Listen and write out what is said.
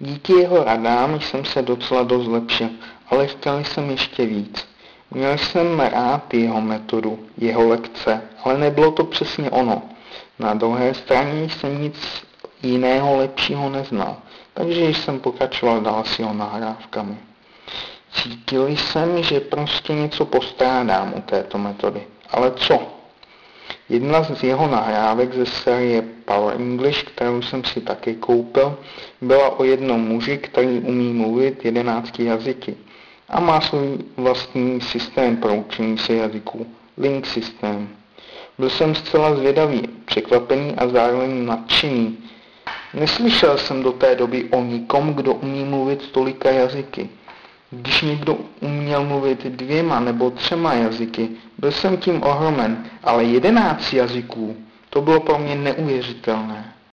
Díky jeho radám jsem se docela dost zlepšil, ale chtěl jsem ještě víc. Měl jsem rád jeho metodu, jeho lekce, ale nebylo to přesně ono. Na druhé straně jsem nic jiného lepšího neznal, takže jsem pokračoval dál s jeho nahrávkami. Cítil jsem, že prostě něco postrádám u této metody. Ale co? Jedna z jeho nahrávek ze série Power English, kterou jsem si taky koupil, byla o jednom muži, který umí mluvit jedenácti jazyky a má svůj vlastní systém pro učení se jazyků, link systém. Byl jsem zcela zvědavý, překvapený a zároveň nadšený. Neslyšel jsem do té doby o nikom, kdo umí mluvit tolika jazyky. Když někdo uměl mluvit dvěma nebo třema jazyky, byl jsem tím ohromen, ale jedenáct jazyků, to bylo pro mě neuvěřitelné.